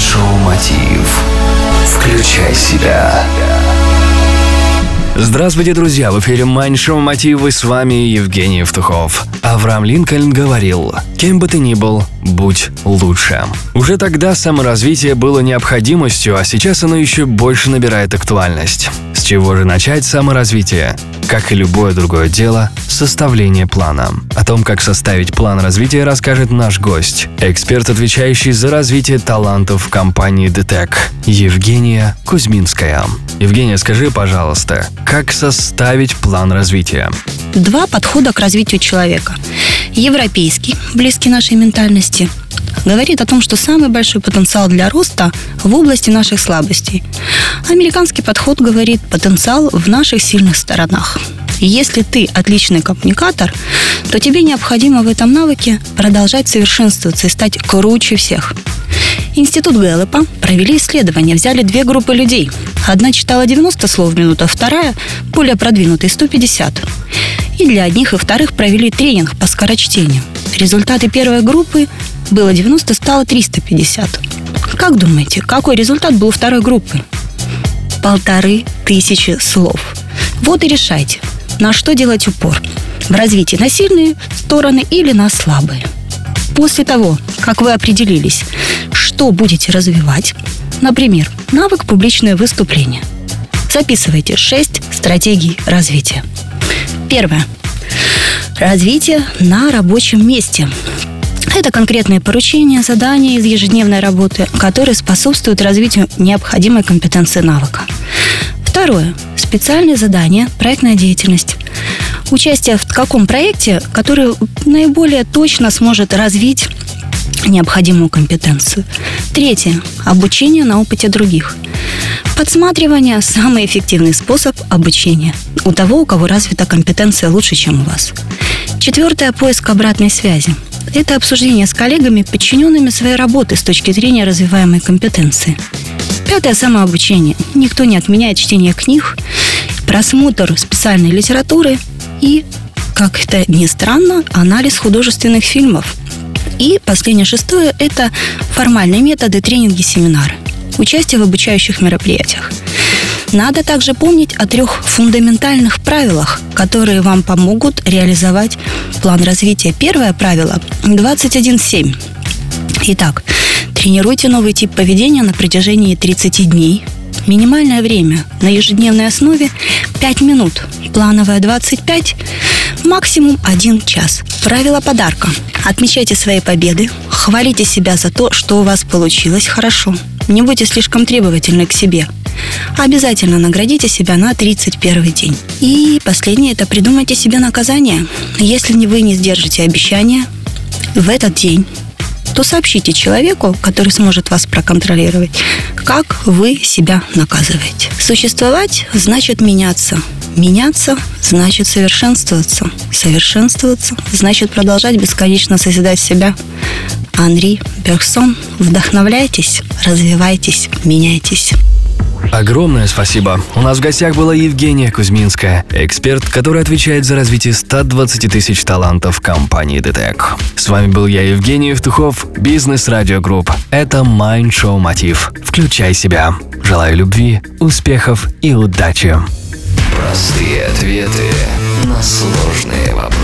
Mind Show Мотив. Включай себя. Здравствуйте, друзья! В эфире Mind Show Мотив, и с вами Евгений Евтухов. Авраам Линкольн говорил, кем бы ты ни был, будь лучше. Уже тогда саморазвитие было необходимостью, а сейчас оно еще больше набирает актуальность. С чего же начать саморазвитие? Как и любое другое дело, составление плана. О том, как составить план развития, расскажет наш гость, эксперт, отвечающий за развитие талантов в компании ДТЭК, Евгения Кузьминская. Евгения, скажи, пожалуйста, как составить план развития? Два подхода к развитию человека. Европейский, близкий нашей ментальности, говорит о том, что самый большой потенциал для роста в области наших слабостей. Американский подход говорит потенциал в наших сильных сторонах. Если ты отличный коммуникатор, то тебе необходимо в этом навыке продолжать совершенствоваться и стать круче всех. Институт Гэллопа провели исследование, взяли две группы людей. Одна читала 90 слов в минуту, а вторая, более продвинутая, 150. И для одних и вторых провели тренинг по скорочтению. Результаты первой группы было 90, стало 350. Как думаете, какой результат был у второй группы? Полторы тысячи слов. Вот и решайте, на что делать упор. В развитии на сильные стороны или на слабые. После того, как вы определились, что будете развивать, например, навык публичное выступление, записывайте 6 стратегий развития. Первое. Развитие на рабочем месте. Это конкретные поручения, задания из ежедневной работы, которые способствуют развитию необходимой компетенции навыка. Второе. Специальные задания, проектная деятельность. Участие в каком проекте, который наиболее точно сможет развить необходимую компетенцию. Третье. Обучение на опыте других. Подсматривание – самый эффективный способ обучения у того, у кого развита компетенция лучше, чем у вас. Четвертое – поиск обратной связи. Это обсуждение с коллегами, подчиненными своей работы с точки зрения развиваемой компетенции. Пятое – самообучение. Никто не отменяет чтение книг, просмотр специальной литературы и, как это ни странно, анализ художественных фильмов. И последнее, шестое – это формальные методы, тренинги, семинары. Участие в обучающих мероприятиях. Надо также помнить о трех фундаментальных правилах, которые вам помогут реализовать план развития. Первое правило 21.7. Итак, тренируйте новый тип поведения на протяжении 30 дней. Минимальное время на ежедневной основе 5 минут, плановая 25, максимум 1 час. Правило подарка. Отмечайте свои победы, хвалите себя за то, что у вас получилось хорошо. Не будьте слишком требовательны к себе – обязательно наградите себя на 31 день. И последнее – это придумайте себе наказание. Если вы не сдержите обещания в этот день, то сообщите человеку, который сможет вас проконтролировать, как вы себя наказываете. Существовать значит меняться. Меняться значит совершенствоваться. Совершенствоваться значит продолжать бесконечно созидать себя. Анри Бергсон, вдохновляйтесь, развивайтесь, меняйтесь. Огромное спасибо. У нас в гостях была Евгения Кузьминская, эксперт, который отвечает за развитие 120 тысяч талантов компании DTEC. С вами был я, Евгений Евтухов, Бизнес Радио Групп. Это Mind Show Мотив. Включай себя. Желаю любви, успехов и удачи. Простые ответы на сложные вопросы.